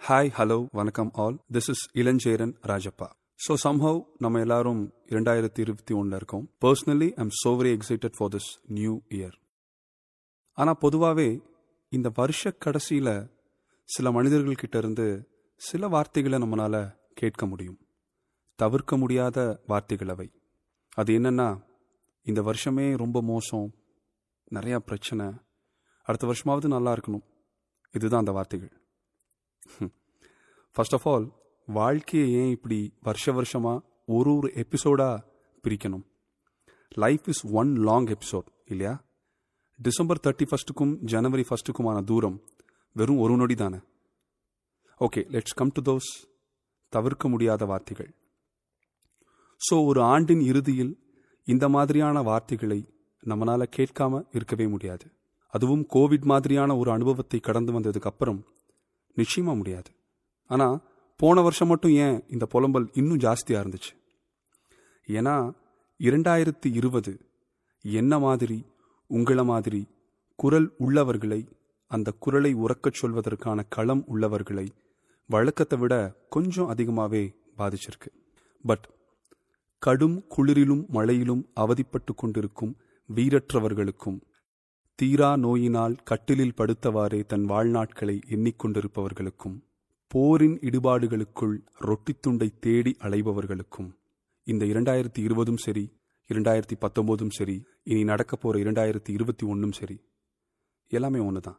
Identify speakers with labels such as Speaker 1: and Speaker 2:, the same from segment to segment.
Speaker 1: Hi hello வணக்கம் all this is Ilancheran Rajappa. So somehow நம்ம எல்லாரும் இரண்டாயிரத்தி இருபத்தி ஒன்றில் இருக்கோம். Personally I'm so very excited for this new year ஆனால் பொதுவாகவே இந்த வருஷ கடைசியில் சில மனிதர்கள்கிட்ட இருந்து சில வார்த்தைகளை நம்மளால் கேட்க முடியும். தவிர்க்க முடியாத வார்த்தைகள் அவை. அது என்னன்னா இந்த வருஷமே ரொம்ப மோசம் நிறையா பிரச்சனை அடுத்த வருஷமாவது நல்லா இருக்கணும். இதுதான் அந்த வார்த்தைகள். ஃபர்ஸ்ட் ஆஃப் ஆல் வாழ்க்கையை ஏன் இப்படி வருஷ வருஷமா ஒரு ஒரு எபிசோடா பிரிக்கணும்? Life is one long episode இல்லையா? டிசம்பர் தேர்ட்டி ஃபர்ஸ்ட்டுக்கும் ஜனவரி ஃபர்ஸ்ட்டுக்குமான தூரம் வெறும் ஒரு நொடி தானே? Okay let's come to those தவிர்க்க முடியாத வார்த்தைகள். ஸோ ஒரு ஆண்டின் இறுதியில் இந்த மாதிரியான வார்த்தைகளை நம்மளால் கேட்காம இருக்கவே முடியாது. அதுவும் கோவிட் மாதிரியான ஒரு அனுபவத்தை கடந்து வந்ததுக்கு அப்புறம் நிச்சயமா முடியாது. ஆனா போன வருஷம் மட்டும் ஏன் இந்த புலம்பல் இன்னும் ஜாஸ்தியா இருந்துச்சு? ஏன்னா இரண்டாயிரத்தி இருபது என்ன மாதிரி உங்கள மாதிரி குரல் உள்ளவர்களை அந்த குரலை உறக்கச் சொல்வதற்கான களம் உள்ளவர்களை வழக்கத்தை விட கொஞ்சம் அதிகமாகவே பாதிச்சிருக்கு. பட் கடும் குளிரிலும் மழையிலும் அவதிப்பட்டு கொண்டிருக்கும் வீரற்றவர்களுக்கும் தீரா நோயினால் கட்டிலில் படுத்தவாறே தன் வாழ்நாட்களை எண்ணிக்கொண்டிருப்பவர்களுக்கும் போரின் இடுபாடுகளுக்குள் ரொட்டித்துண்டை தேடி அலைபவர்களுக்கும் இந்த இரண்டாயிரத்தி இருபதும் சரி இரண்டாயிரத்தி பத்தொன்பதும் சரி இனி நடக்க போற இரண்டாயிரத்தி இருபத்தி ஒன்றும் சரி எல்லாமே ஒன்று தான்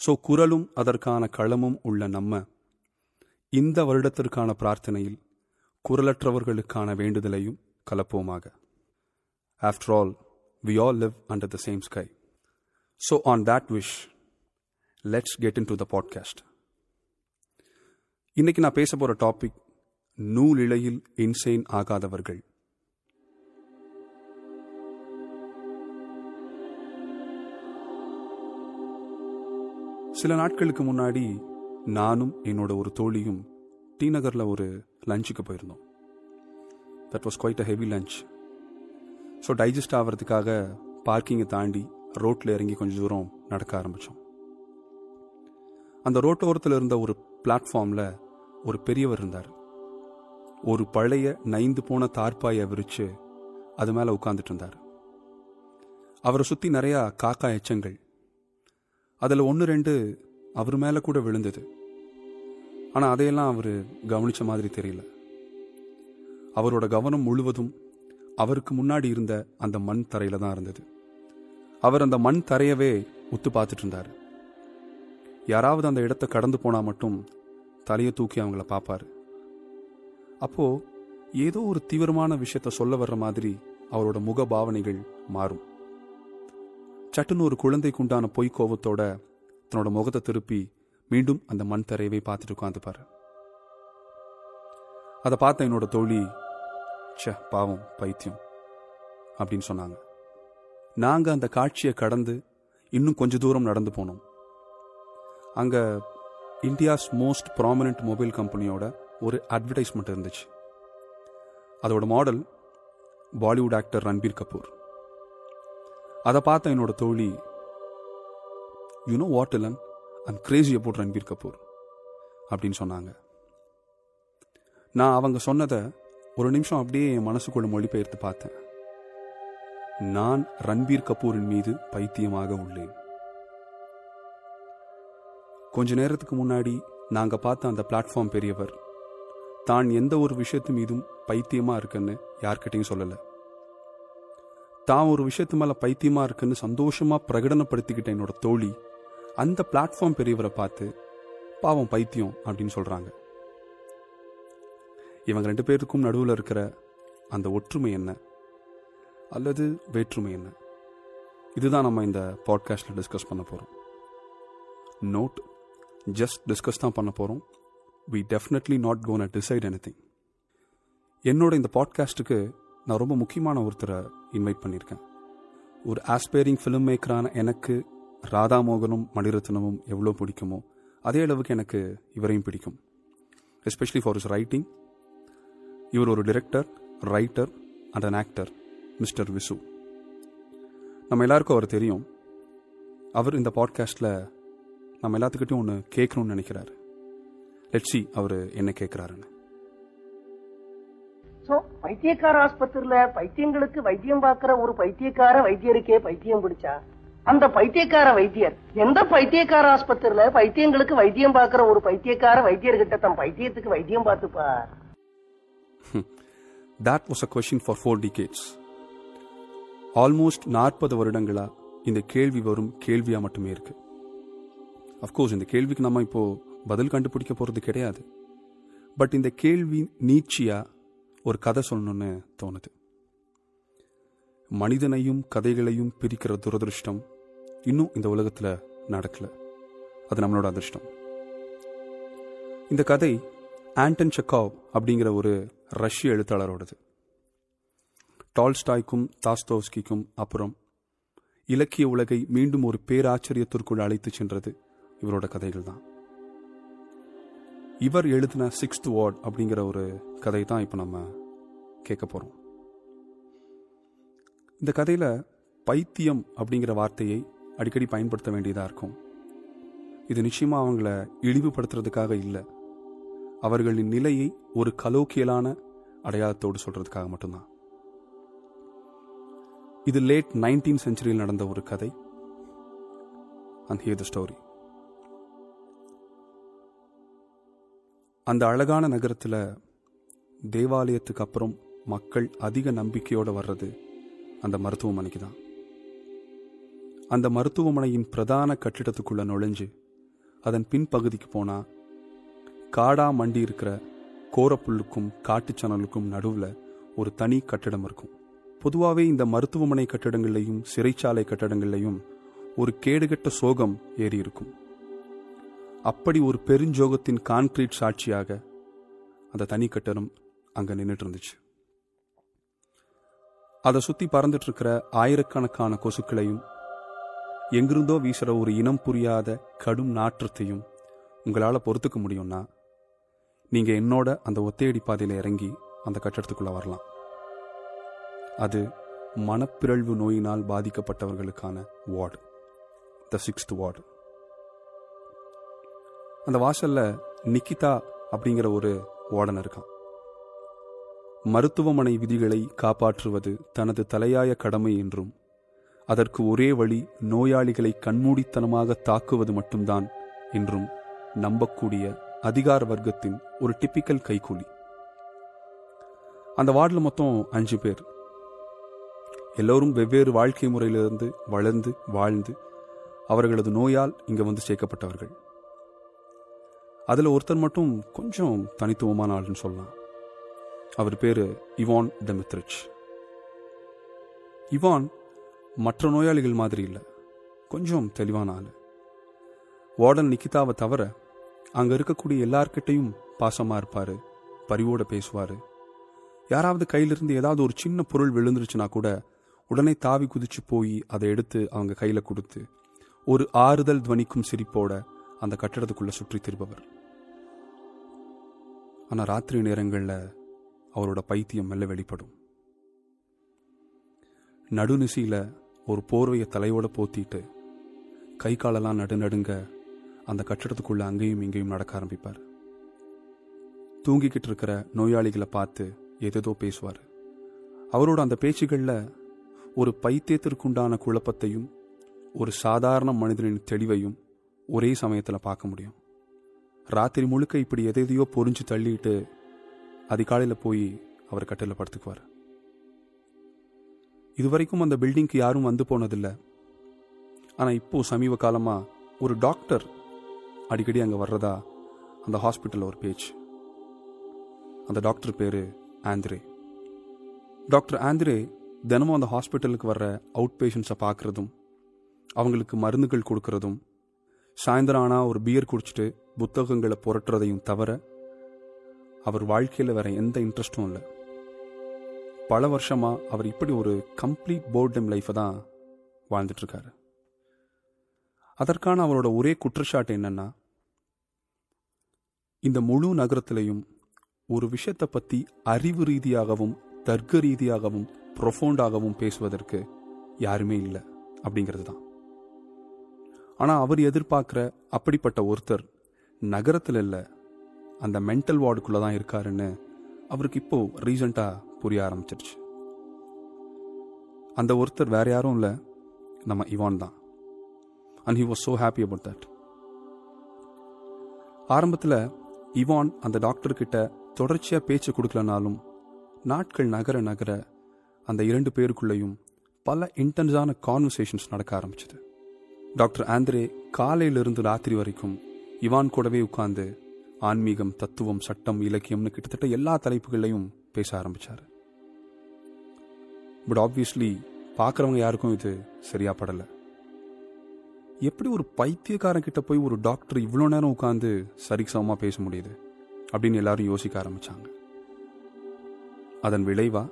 Speaker 1: ஸோ குரலும் அதற்கான களமும் உள்ள நம்ம இந்த வருடத்திற்கான பிரார்த்தனையில் குரலற்றவர்களுக்கான வேண்டுதலையும் கலப்போமாக. After all we all live under the same sky So, on that wish let's get into the the podcast இன்னைக்கு நான் பேச போற டாபிக் நூலிழையில் இன்சைன் இன்செயின் ஆகாதவர்கள். சில நாட்களுக்கு முன்னாடி நானும் என்னோட ஒரு தோழியும் டி நகரில் ஒரு லஞ்சுக்கு போயிருந்தோம். That was quite a heavy lunch so digest ஆகிறதுக்காக பார்க்கிங்கை தாண்டி ரோட்டில் இறங்கி கொஞ்சம் தூரம் நடக்க ஆரம்பித்தோம் அந்த ரோட்டோரத்தில் இருந்த ஒரு பிளாட்ஃபார்மில் ஒரு பெரியவர் இருந்தார். ஒரு பழைய நைந்து போன தார்ப்பாயை விரித்து அது மேலே உட்காந்துட்டு இருந்தார். அவரை சுற்றி நிறையா காக்கா எச்சங்கள். அதில் ஒன்று ரெண்டு அவர் மேலே கூட விழுந்தது. ஆனால் அதையெல்லாம் அவர் கவனித்த மாதிரி தெரியல. அவரோட கவனம் முழுவதும் அவருக்கு முன்னாடி இருந்த அந்த மண் தரையில தான் இருந்தது. அவர் அந்த மண் தரையவே உத்து பார்த்துட்டு இருந்தார். யாராவது அந்த இடத்த கடந்து போனா மட்டும் தலையை தூக்கி அவங்கள பார்ப்பாரு. அப்போ ஏதோ ஒரு தீவிரமான விஷயத்த சொல்ல வர்ற மாதிரி அவரோட முக பாவனைகள் மாறும். சட்டுன்னு ஒரு குழந்தைக்கு உண்டான பொய் கோபத்தோட தன்னோட முகத்தை திருப்பி மீண்டும் அந்த மண் தரையவே பார்த்துட்டு உட்காந்துப்பார் அதை பார்த்த என்னோட தோழி ச்சே பாவம் பைத்தியம் அப்படின்னு சொன்னாங்க. நாங்கள் அந்த காட்சியை கடந்து இன்னும் கொஞ்ச தூரம் நடந்து போனோம். அங்கே இந்தியாஸ் மோஸ்ட் ப்ராமினன்ட் மொபைல் கம்பெனியோட ஒரு அட்வர்டைஸ்மெண்ட் இருந்துச்சு. அதோட மாடல் பாலிவுட் ஆக்டர் ரன்பீர் கபூர். அதை பார்த்த என்னோட தோழி you know what Ilan I'm crazy about Ranbir Kapoor அப்படின்னு சொன்னாங்க. நான் அவங்க சொன்னதை ஒரு நிமிஷம் அப்படியே என் மனசுக்குள்ள மொழிபெயர்த்து பார்த்தேன். நான் ரன்பீர் கபூரின் மீது பைத்தியமாக உள்ளேன். கொஞ்ச நேரத்துக்கு முன்னாடி நாங்க பார்த்த அந்த பிளாட்ஃபார்ம் பெரியவர் தான் எந்த ஒரு விஷயத்து மீதும் பைத்தியமா இருக்குன்னு யார்கிட்டையும் சொல்லல. தான் ஒரு விஷயத்து மேல பைத்தியமா இருக்குன்னு சந்தோஷமா பிரகடனப்படுத்திக்கிட்ட என்னோட தோழி அந்த பிளாட்ஃபார்ம் பெரியவரை பார்த்து பாவம் பைத்தியம் அப்படின்னு சொல்றாங்க. இவங்க ரெண்டு பேருக்கும் நடுவில் இருக்கிற அந்த ஒற்றுமை என்ன? அல்லது வேற்றுமை என்ன? இதுதான் நம்ம இந்த பாட்காஸ்டில் டிஸ்கஸ் பண்ண போகிறோம் நோட் ஜஸ்ட் டிஸ்கஸ் தான் பண்ண போகிறோம் we definitely not gonna decide anything என்னோட இந்த பாட்காஸ்ட்டுக்கு நான் ரொம்ப முக்கியமான ஒருத்தரை இன்வைட் பண்ணியிருக்கேன். ஒரு ஆஸ்பைரிங் ஃபிலிம் மேக்கரான எனக்கு ராதாமோகனும் மணிரத்னமும் எவ்வளோ பிடிக்குமோ அதே அளவுக்கு எனக்கு இவரையும் பிடிக்கும். எஸ்பெஷலி ஃபார் இஸ் ரைட்டிங் இவர் ஒரு director writer and an actor mister Visu நம்ம எல்லாருக்கும் அவர் தெரியும். அவர் இந்த பாட்காஸ்டில் நம்ம எல்லாத்துக்கிட்டையும் ஒன்று கேட்கணும்னு நினைக்கிறாரு. லெட்ஸி அவர் என்ன கேட்குறாருன்னு.
Speaker 2: ஸோ பைத்தியக்கார ஆஸ்பத்திரியில பைத்தியங்களுக்கு வைத்தியம் பார்க்குற ஒரு பைத்தியக்கார வைத்தியருக்கே பைத்தியம் பிடிச்சா அந்த பைத்தியக்கார வைத்தியர் எந்த பைத்தியக்கார ஆஸ்பத்திரியில பைத்தியங்களுக்கு வைத்தியம் பாக்குற ஒரு பைத்தியக்கார வைத்தியர்கிட்ட தன் பைத்தியத்துக்கு வைத்தியம் பார்த்துப்பார்?
Speaker 1: That was a question for four decades almost நாற்பது வருடங்களா இந்த கேள்வி வரும் கேள்வியாக மட்டுமே இருக்கு. அஃப்கோர்ஸ் இந்த கேள்விக்கு நம்ம இப்போ பதில் கண்டுபிடிக்க போகிறது கிடையாது. பட் இந்த கேள்வி நீச்சியாக ஒரு கதை சொல்லணும்னு தோணுது. மனிதனையும் கதைகளையும் பிரிக்கிற துரதிருஷ்டம் இன்னும் இந்த உலகத்தில் நடக்கல. அது நம்மளோட அதிர்ஷ்டம். இந்த கதை ஆண்டன் செக்காவ் அப்படிங்கிற ஒரு ரஷ்ய எழுத்தாளரோடது. டால்ஸ்டாய்க்கும் தாஸ்தோவ்ஸ்கிக்கும் அப்புறம் இலக்கிய உலகை மீண்டும் ஒரு பேராச்சரியத்திற்குள் அழைத்து சென்றது இவரோட கதைகள் தான் இவர் எழுதின சிக்ஸ்த் வார்ட் அப்படிங்கிற ஒரு கதை தான் இப்போ நம்ம கேட்க போகிறோம் இந்த கதையில் பைத்தியம் அப்படிங்கிற வார்த்தையை அடிக்கடி பயன்படுத்த வேண்டியதாக இருக்கும். இது நிச்சயமாக அவங்கள இழிவுபடுத்துறதுக்காக இல்லை. அவர்களின் நிலையை ஒரு கலோக்கியலான அடையாளத்தோடு சொல்றதுக்காக மட்டும்தான். இது லேட் நைன்டீன் செஞ்சுரியில் நடந்த ஒரு கதை. அண்ட் ஹியர் த ஸ்டோரி அந்த அழகான நகரத்தில் தேவாலயத்துக்கு அப்புறம் மக்கள் அதிக நம்பிக்கையோட வர்றது அந்த மருத்துவமனைக்கு தான். அந்த மருத்துவமனையின் பிரதான கட்டிடத்துக்குள்ள நுழைஞ்சு அதன் பின்பகுதிக்கு போனா காடா மண்டி இருக்கிற கோரப்புல்லுக்கும் காட்டுச்சணலுக்கும் நடுவில் ஒரு தனி கட்டிடம் இருக்கும். பொதுவாகவே இந்த மருத்துவமனை கட்டிடங்கள்லையும் சிறைச்சாலை கட்டிடங்கள்லையும் ஒரு கேடுகட்ட சோகம் ஏறி இருக்கும். அப்படி ஒரு பெருஞ்சோகத்தின் கான்கிரீட் சாட்சியாக அந்த தனி கட்டடம் அங்க நின்றுட்டு இருந்துச்சு. அதை சுத்தி பறந்துட்டு இருக்கிற ஆயிரக்கணக்கான கொசுக்களையும் எங்கிருந்தோ வீசுற ஒரு இனம் புரியாத கடும் நாற்றத்தையும் உங்களால பொறுத்துக்க முடியும்னா நீங்கள் என்னோட அந்த ஒத்தையடி பாதையில் இறங்கி அந்த கட்டடத்துக்குள்ளே வரலாம். அது மனப்பிறழ்வு நோயினால் பாதிக்கப்பட்டவர்களுக்கான வார்டு. த சிக்ஸ்த் வார்டு அந்த வாசல்ல நிக்கிதா அப்படிங்கிற ஒரு வார்டன் இருக்கான். மருத்துவமனை விதிகளை காப்பாற்றுவது தனது தலையாய கடமை என்றும் அதற்கு ஒரே வழி நோயாளிகளை கண்மூடித்தனமாக தாக்குவது மட்டும்தான் என்றும் நம்பக்கூடிய அதிகார வர்க்கத்தின் ஒரு டிப்பிக்கல் கைக்கூலி அந்த வார்டில் மொத்தம் அஞ்சு பேர். எல்லோரும் வெவ்வேறு வாழ்க்கை முறையிலிருந்து வளர்ந்து வாழ்ந்து அவர்களது நோயால் இங்கே வந்து சேர்க்கப்பட்டவர்கள். அதில் ஒருத்தர் மட்டும் கொஞ்சம் தனித்துவமான ஆள்னு சொல்லலாம். அவர் பேர் இவான் டெமித்ரிச். இவான் மற்ற நோயாளிகள் மாதிரி இல்லை. கொஞ்சம் தெளிவான ஆள். வார்டன் நிக்கிதாவை தவிர அங்க இருக்கக்கூடிய எல்லார்கிட்டையும் பாசமா இருப்பார் பரிவோடு பேசுவாரு. யாராவது கையிலிருந்து ஏதாவது ஒரு சின்ன பொருள் விழுந்துருச்சுன்னா கூட உடனே தாவி குதிச்சு போய் அதை எடுத்து அவங்க கையில கொடுத்து ஒரு ஆறுதல் துவனிக்கும் சிரிப்போட அந்த கட்டடத்துக்குள்ள சுற்றி திரும்பவர் ஆனா ராத்திரி நேரங்களில் அவரோட பைத்தியம் மெல்ல வெளிப்படும். நடுநிசியில ஒரு போர்வையை தலையோட போத்திட்டு கை காலெல்லாம் நடுநடுங்க அந்த கட்டிடத்துக்குள்ளே அங்கேயும் இங்கேயும் நடக்க ஆரம்பிப்பார். தூங்கிக்கிட்டு இருக்கிற நோயாளிகளை பார்த்து எதேதோ பேசுவார். அவரோட அந்த பேச்சுகளில் ஒரு பைத்தியத்திற்குண்டான குழப்பத்தையும் ஒரு சாதாரண மனிதனின் தெளிவையும் ஒரே சமயத்தில் பார்க்க முடியும். ராத்திரி முழுக்க இப்படி எதையோ பொறிஞ்சு தள்ளிட்டு அதிகாலையில் போய் அவர் கட்டில படுத்துக்குவார். இதுவரைக்கும் அந்த பில்டிங்க்கு யாரும் வந்து போனதில்லை. ஆனால் இப்போ சமீப காலமாக ஒரு டாக்டர் அடிக்கடி அங்கே வர்றதா? அந்த ஹாஸ்பிட்டலில் ஒரு பேச்சு. அந்த டாக்டர் பேர் ஆந்திரே. டாக்டர் ஆந்திரே தினமும் அந்த ஹாஸ்பிட்டலுக்கு வர்ற அவுட் பேஷண்ட்ஸை பார்க்குறதும் அவங்களுக்கு மருந்துகள் கொடுக்கறதும் சாயந்தரம் ஆனால் ஒரு பியர் குடிச்சிட்டு புத்தகங்களை புரட்டுறதையும் தவிர அவர் வாழ்க்கையில் வேற எந்த இன்ட்ரெஸ்ட்டும் இல்லை. பல வருஷமாக அவர் இப்படி ஒரு கம்ப்ளீட் போர்டம் லைஃப்பை தான் வாழ்ந்துட்டுருக்காரு அதற்கான அவரோட ஒரே குற்றச்சாட்டு என்னென்னா இந்த முழு நகரத்திலையும் ஒரு விஷயத்தை பற்றி அறிவு ரீதியாகவும் தர்க்க ரீதியாகவும் ப்ரொஃபோண்டாகவும் பேசுவதற்கு யாருமே இல்லை அப்படிங்கிறது தான். ஆனால் அவர் எதிர்பார்க்குற அப்படிப்பட்ட ஒருத்தர் நகரத்தில் இல்லை அந்த மென்டல் வார்டுக்குள்ளே தான் இருக்காருன்னு அவருக்கு இப்போ ரீசண்டாக புரிய ஆரம்பிச்சிருச்சு. அந்த ஒருத்தர் வேற யாரும் இல்லை நம்ம இவான் தான். And he was so happy about that ஆரம்பத்தில் இவான் அந்த டாக்டர் கிட்ட தொடர்ச்சியாக பேச்சு கொடுக்கலனாலும் நாட்கள் நகர நகர அந்த இரண்டு பேருக்குள்ளேயும் பல இன்டென்ஸான கான்வர்சேஷன்ஸ் நடக்க ஆரம்பிச்சது. டாக்டர் ஆந்திரே காலையிலிருந்து ராத்திரி வரைக்கும் இவான் கூடவே உட்கார்ந்து ஆன்மீகம் தத்துவம் சட்டம் இலக்கியம்னு கிட்டத்தட்ட எல்லா தலைப்புகளையும் பேச ஆரம்பித்தார் பட் ஆப்வியஸ்லி பார்க்குறவங்க யாருக்கும் இது சரியா படலை. எப்படி ஒரு பைத்தியக்காரன் கிட்ட போய் ஒரு டாக்டர் இவ்வளோ நேரம் உட்காந்து சரிசமமாக பேச முடியுது? அப்படின்னு எல்லாரும் யோசிக்க ஆரம்பித்தாங்க அதன் விளைவாக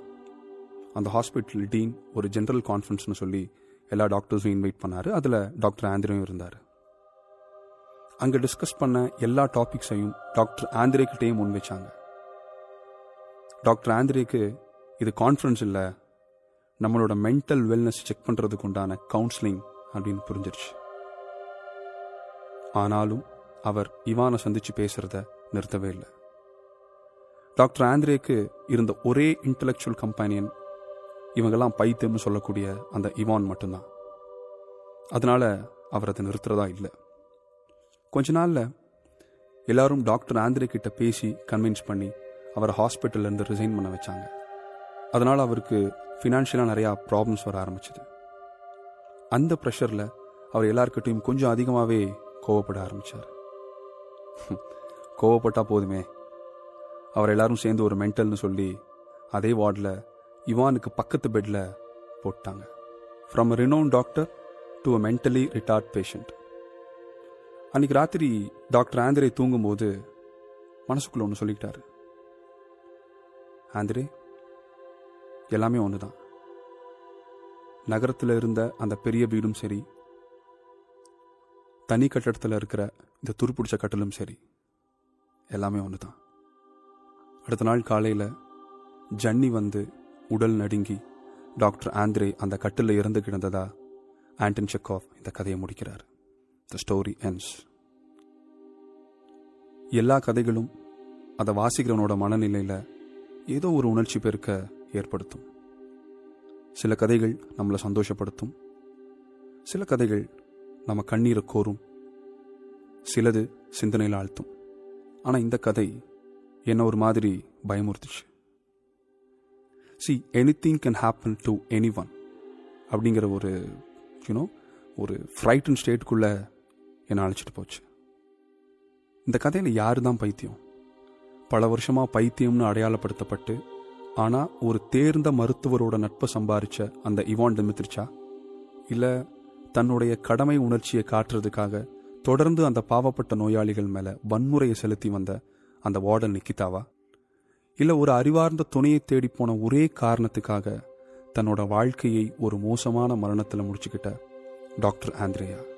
Speaker 1: அந்த ஹாஸ்பிட்டல் டீன் ஒரு ஜென்ரல் கான்ஃபரன்ஸ்னு சொல்லி எல்லா டாக்டர்ஸும் இன்வைட் பண்ணார். அதில் டாக்டர் ஆந்திரையும் இருந்தார். அங்கே டிஸ்கஸ் பண்ண எல்லா டாபிக்ஸையும் டாக்டர் ஆந்திரேக்கிட்டேயும் முன் வச்சாங்க. டாக்டர் ஆந்திரேக்கு இது கான்ஃபரன்ஸ் இல்லை நம்மளோட மென்டல் வெல்னஸ் செக் பண்ணுறதுக்கு உண்டான கவுன்சிலிங் அப்படின்னு புரிஞ்சிருச்சு. ஆனாலும் அவர் இவானை சந்திச்சு பேசுறத நிறுத்தவே இல்லை. டாக்டர் ஆந்திரேக்கு இருந்த ஒரே இன்டலெக்சுவல் கம்பானியன் இவங்கெல்லாம் பைத்தியம்னு சொல்லக்கூடிய அந்த இவான் மட்டும்தான். அதனால அவர் அதை நிறுத்துறதா இல்லை. கொஞ்ச நாளில் எல்லாரும் டாக்டர் ஆந்திரே கிட்ட பேசி கன்வின்ஸ் பண்ணி அவரை ஹாஸ்பிட்டல்லேருந்து ரிசைன் பண்ண வச்சாங்க. அதனால் அவருக்கு ஃபினான்ஷியலாக நிறையா ப்ராப்ளம்ஸ் வர ஆரம்பிச்சது. அந்த ப்ரெஷரில் அவர் எல்லார்கிட்டையும் கொஞ்சம் அதிகமாகவே கோவப்பட ஆரம்பிச்சார். கோவப்பட்டா போதுமே. அவர் எல்லாரும் சேர்ந்து ஒரு மென்டல்னு சொல்லி அதே வார்டில் இவானுக்கு பக்கத்து பெட்டில் போட்டாங்க. From renowned doctor to a mentally retard patient அன்னைக்கு ராத்திரி டாக்டர் ஆந்திரே தூங்கும்போது மனசுக்குள்ள ஒன்று சொல்லிக்கிட்டாரு. ஆந்திரே எல்லாமே ஒன்று தான் நகரத்தில் இருந்த அந்த பெரிய வீடும் சரி தனி கட்டடத்தில் இருக்கிற இந்த துருப்பிடிச்ச கட்டலும் சரி எல்லாமே ஒன்று தான் அடுத்த நாள் காலையில் ஜன்னி வந்து உடல் நடுங்கி டாக்டர் ஆந்திரே அந்த கட்டில் இறந்து கிடந்ததா ஆண்டன் செக்காஃப் இந்த கதையை முடிக்கிறார். த ஸ்டோரி என்ஸ் எல்லா கதைகளும் அதை வாசிக்கிறவனோட மனநிலையில் ஏதோ ஒரு உணர்ச்சி பெருக்க ஏற்படுத்தும். சில கதைகள் நம்மளை சந்தோஷப்படுத்தும். சில கதைகள் நம்ம கண்ணீரை கோரும். சிலது சிந்தனையில் ஆழ்த்தும். ஆனால் இந்த கதை என்ன ஒரு மாதிரி பயமுறுத்துச்சு. See anything can happen to anyone அப்படிங்கிற ஒரு யூனோ ஒரு ஃப்ரைட்டன் ஸ்டேட்டுக்குள்ளே என்னை அழைச்சிட்டு போச்சு. இந்த கதையில் யாரு தான் பைத்தியம்? பல வருஷமாக பைத்தியம்னு அடையாளப்படுத்தப்பட்டு ஆனால் ஒரு தேர்ந்த மருத்துவரோட நட்பை சம்பாரிச்ச அந்த இவான் டெமித்ரிச்சா இல்லை தன்னுடைய கடமை உணர்ச்சியை காட்டுறதுக்காக தொடர்ந்து அந்த பாவப்பட்ட நோயாளிகள் மேலே வன்முறையை செலுத்தி வந்த அந்த வார்டன் நிக்கிதாவா? இல்லை ஒரு அறிவார்ந்த துணையை தேடி போன ஒரே காரணத்துக்காக தன்னோட வாழ்க்கையை ஒரு மோசமான மரணத்தில் முடிச்சுக்கிட்ட டாக்டர் ஆந்திரேயா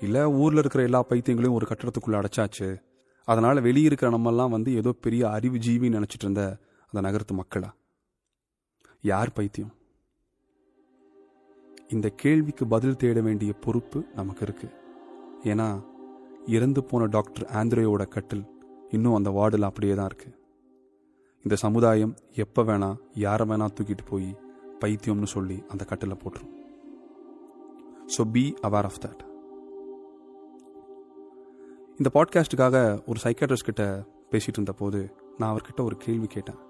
Speaker 1: இல்லை ஊரில் இருக்கிற எல்லா பைத்தியங்களையும் ஒரு கட்டடத்துக்குள்ளே அடைச்சாச்சு. அதனால வெளியே இருக்கிற நம்மெல்லாம் வந்து ஏதோ பெரிய அறிவு ஜீவின்னு நினைச்சிட்டு இருந்த அந்த நகரத்து மக்களா? யார் பைத்தியம்? இந்த கேள்விக்கு பதில் தேட வேண்டிய பொறுப்பு நமக்கு இருக்கு ஏன்னா இறந்து போன டாக்டர் ஆந்திரேயோட கட்டில் இன்னும் அந்த வார்டில் அப்படியே தான் இருக்கு. இந்த சமுதாயம் எப்போ வேணா யாரை வேணா தூக்கிட்டு போய் பைத்தியம்னு சொல்லி அந்த கட்டில் போட்டுரும். So be aware of that இந்த பாட்காஸ்ட்டுக்காக ஒரு சைக்காட்ரிஸ்ட் கிட்ட பேசிட்டு இருந்த போது நான் அவர்கிட்ட ஒரு கேள்வி கேட்டேன்.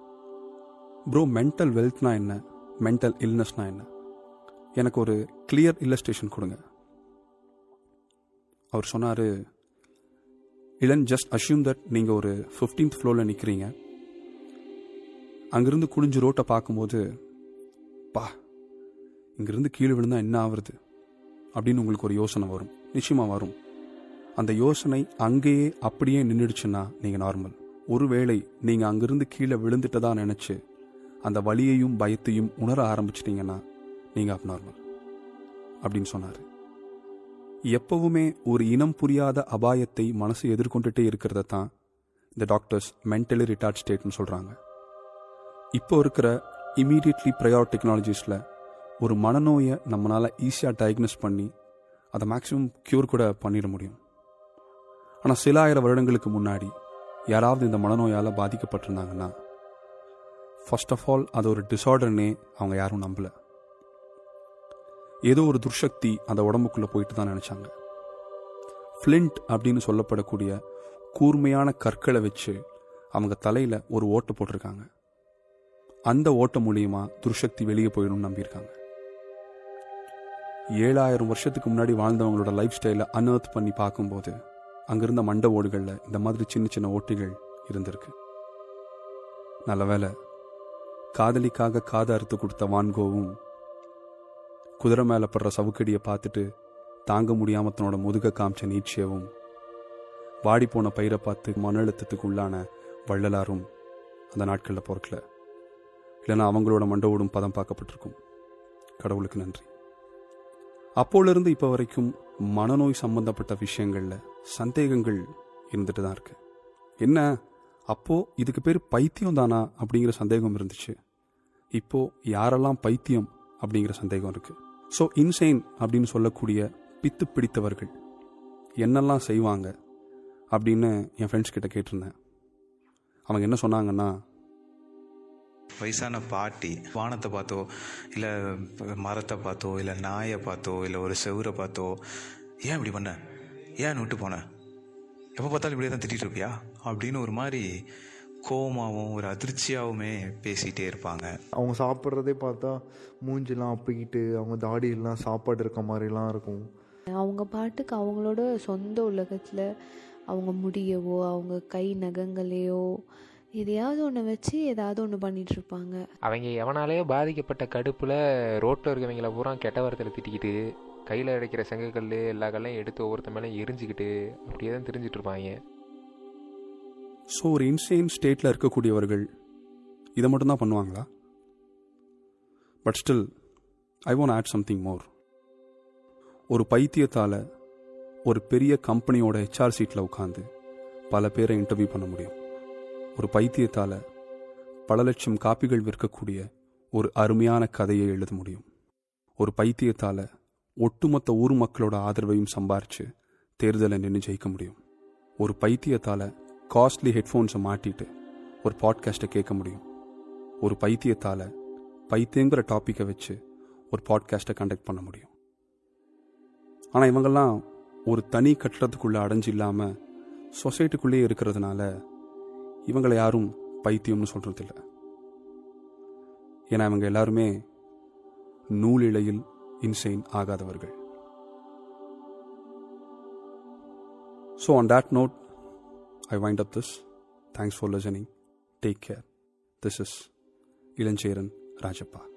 Speaker 1: ப்ரோ மென்டல் வெல்த்னா என்ன? மென்டல் இல்னஸ்னா என்ன? எனக்கு ஒரு கிளியர் இல்லஸ்ட்ரேஷன் கொடுங்க. அவர் சொன்னார் இளன் ஜஸ்ட் அஷ்யூம் தட் நீங்கள் ஒரு ஃபிஃப்டீன்த் ஃப்ளோரில் நிற்கிறீங்க அங்கிருந்து குடிஞ்சு ரோட்டை பார்க்கும்போது பா இங்கிருந்து கீழே விழுந்தால் என்ன ஆகுறது அப்படின்னு உங்களுக்கு ஒரு யோசனை வரும். நிச்சயமாக வரும். அந்த யோசனை அங்கேயே அப்படியே நின்றுடுச்சுன்னா நீங்கள் நார்மல் ஒருவேளை நீங்கள் அங்கிருந்து கீழே விழுந்துட்டதா நினச்சி அந்த வலியையும் பயத்தையும் உணர ஆரம்பிச்சிட்டிங்கன்னா நீங்கள் அப் நார்மல் அப்படின்னு சொன்னார். எப்பவுமே ஒரு இனம் புரியாத அபாயத்தை மனசு எதிர்கொண்டுட்டே இருக்கிறத தான் இந்த டாக்டர்ஸ் மென்டலி ரிட்டார்ட் ஸ்டேட்னு சொல்கிறாங்க இப்போ இருக்கிற இமீடியட்லி ப்ரையார் டெக்னாலஜிஸில் ஒரு மனநோயை நம்மளால் ஈஸியாக டயக்னோஸ் பண்ணி அதை மேக்ஸிமம் க்யூர் கூட பண்ணிட முடியும். ஆனால் சில ஆயிரம் வருடங்களுக்கு முன்னாடி யாராவது இந்த மனநோயால் பாதிக்கப்பட்டிருந்தாங்கன்னா ஃபர்ஸ்ட் ஆஃப் ஆல் அது ஒரு டிசார்டர்னே அவங்க யாரும் நம்பலை. ஏதோ ஒரு துர்சக்தி அந்த உடம்புக்குள்ளே போயிட்டு தான் நினச்சாங்க. ஃப்ளின்ட் அப்படின்னு சொல்லப்படக்கூடிய கூர்மையான கற்களை வச்சு அவங்க தலையில் ஒரு ஓட்டை போட்டிருக்காங்க. அந்த ஓட்டை மூலியமாக துர்சக்தி வெளியே போயிடும்னு நம்பியிருக்காங்க. ஏழாயிரம் வருஷத்துக்கு முன்னாடி வாழ்ந்தவங்களோட லைஃப் ஸ்டைலை அனர்த் பண்ணி பார்க்கும்போது அங்கிருந்த மண்ட ஓடுகளில் இந்த மாதிரி சின்ன சின்ன ஓட்டைகள் இருந்திருக்கு. நல்ல வேளை காதலிக்காக காதை அறுத்து கொடுத்த வான்கோவும் குதிரை மேலே படுற சவுக்கடியை பார்த்துட்டு தாங்க முடியாம தன்னோட முதுக காமிச்ச நீட்சியவும் வாடி போன பயிரை பார்த்து மன அழுத்தத்துக்கு உள்ளான வள்ளலாரும் அந்த நாட்களில் பொறுக்கல. இல்லைன்னா அவங்களோட மண்டவோடும் பதம் பார்க்கப்பட்டிருக்கும். கடவுளுக்கு நன்றி. அப்போலிருந்து இப்போ வரைக்கும் மனநோய் சம்பந்தப்பட்ட விஷயங்களில் சந்தேகங்கள் இருந்துட்டு தான் இருக்கு. என்ன? அப்போ இதுக்கு பேர் பைத்தியம் தானா? அப்படிங்கிற சந்தேகம் இருந்துச்சு. இப்போ யாரெல்லாம் பைத்தியம் அப்படிங்கிற சந்தேகம் இருக்குது ஸோ இன்சைன் அப்படின்னு சொல்லக்கூடிய பித்து பிடித்தவர்கள். என்னெல்லாம் செய்வாங்க அப்படின்னு என் ஃப்ரெண்ட்ஸ் கிட்ட கேட்டிருந்தேன். அவங்க என்ன சொன்னாங்கன்னா
Speaker 3: வயசான பாட்டி வானத்தை பார்த்தோ இல்லை மரத்தை பார்த்தோ இல்லை நாயை பார்த்தோ இல்லை ஒரு செவுரை பார்த்தோ ஏன் இப்படி பண்ண? ஏன் விட்டு போன? எப்போ பார்த்தாலும் இப்படியே தான் திட்டிகிட்டு இருப்பியா? அப்படின்னு ஒரு மாதிரி கோவமாகவும் ஒரு அதிர்ச்சியாகவுமே பேசிகிட்டே இருப்பாங்க.
Speaker 4: அவங்க சாப்பிட்றதே பார்த்தா மூஞ்சிலாம் அப்பிக்கிட்டு அவங்க தாடியெல்லாம் சாப்பாடு இருக்க மாதிரிலாம் இருக்கும்.
Speaker 5: அவங்க பாட்டுக்கு அவங்களோட சொந்த உலகத்தில் அவங்க முடியவோ அவங்க கை நகங்களையோ எதையாவது ஒன்று வச்சு ஏதாவது ஒன்று பண்ணிட்டு இருப்பாங்க.
Speaker 6: அவங்க எவனாலேயோ பாதிக்கப்பட்ட கடுப்பில் ரோட்டில் இருக்கவங்கள பூரா கெட்ட வார்த்தையில் திட்டிக்கிட்டு கையில் அடைக்கிற செங்கக்கல் எல்லா கல்லையும் எடுத்து ஒவ்வொருத்த மேலே எரிஞ்சுக்கிட்டு அப்படியே தான் தெரிஞ்சிட்டு இருப்பாங்க.
Speaker 1: ஸோ ஒரு இன்சேன் ஸ்டேட்டில் இருக்கக்கூடியவர்கள் இதை மட்டும்தான் பண்ணுவாங்களா? But still I want add something more ஒரு பைத்தியத்தால் ஒரு பெரிய கம்பெனியோட ஹெச்ஆர் சீட்டில் உட்காந்து பல பேரை இன்டர்வியூ பண்ண முடியும். ஒரு பைத்தியத்தால் பல லட்சம் காப்பிகள் விற்கக்கூடிய ஒரு அருமையான கதையை எழுத முடியும். ஒரு பைத்தியத்தால் ஒட்டுமொத்த ஊர் மக்களோட ஆதரவையும் சம்பாரித்து தேர்தலை நின்று ஜெயிக்க முடியும். ஒரு பைத்தியத்தால் காஸ்ட்லி ஹெட்ஃபோன்ஸை மாட்டிட்டு ஒரு பாட்காஸ்ட்டை கேட்க முடியும். ஒரு பைத்தியத்தால் பைத்தியங்கிற டாப்பிக்கை வச்சு ஒரு பாட்காஸ்ட்டை கண்டக்ட் பண்ண முடியும். ஆனால் இவங்கெல்லாம் ஒரு தனி கட்டடத்துக்குள்ளே அடைஞ்சு இல்லாமல் சொசைட்டிக்குள்ளேயே இருக்கிறதுனால இவங்களை யாரும் பைத்தியம்னு சொல்கிறதில்ல ஏன்னா இவங்க எல்லாருமே நூலிழையில் insane ஆகாதவர்கள். So on that note I wind up this. Thanks for listening. Take care. This is Ilancheran Rajappa.